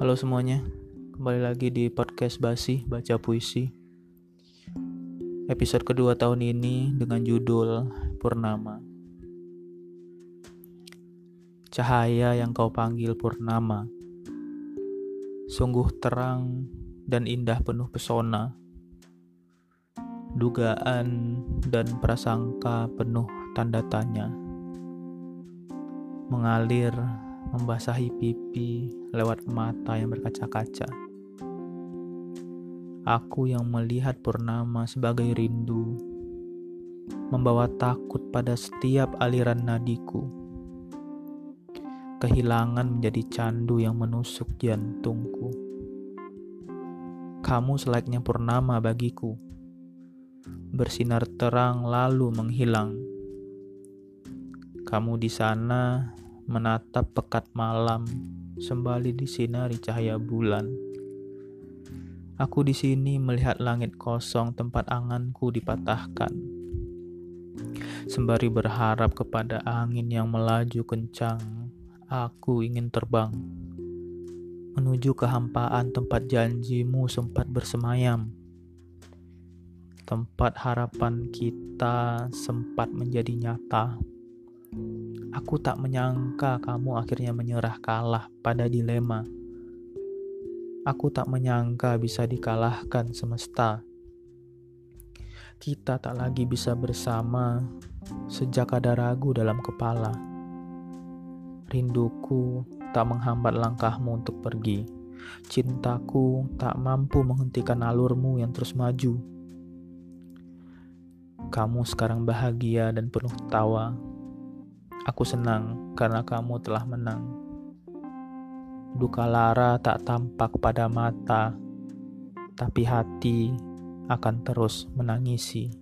Halo semuanya, kembali lagi di podcast Basi Baca Puisi. Episode kedua tahun ini dengan judul Purnama. Cahaya yang kau panggil Purnama. Sungguh terang dan indah penuh pesona. Dugaan dan prasangka penuh tanda tanya. Mengalir membasahi pipi lewat mata yang berkaca-kaca. Aku yang melihat purnama sebagai rindu, membawa takut pada setiap aliran nadiku. Kehilangan menjadi candu yang menusuk jantungku. Kamu selayaknya purnama bagiku, bersinar terang lalu menghilang. Kamu di sana menatap pekat malam sembali disinari cahaya bulan. Aku di sini melihat langit kosong tempat anganku dipatahkan. Sembari berharap kepada angin yang melaju kencang, aku ingin terbang menuju kehampaan tempat janjimu sempat bersemayam. Tempat harapan kita sempat menjadi nyata. Aku tak menyangka kamu akhirnya menyerah kalah pada dilema. Aku tak menyangka bisa dikalahkan semesta. Kita tak lagi bisa bersama sejak ada ragu dalam kepala. Rinduku tak menghambat langkahmu untuk pergi. Cintaku tak mampu menghentikan alurmu yang terus maju. Kamu sekarang bahagia dan penuh tawa Aku senang karena kamu telah menang. Duka lara tak tampak pada mata, tapi hati akan terus menangisi.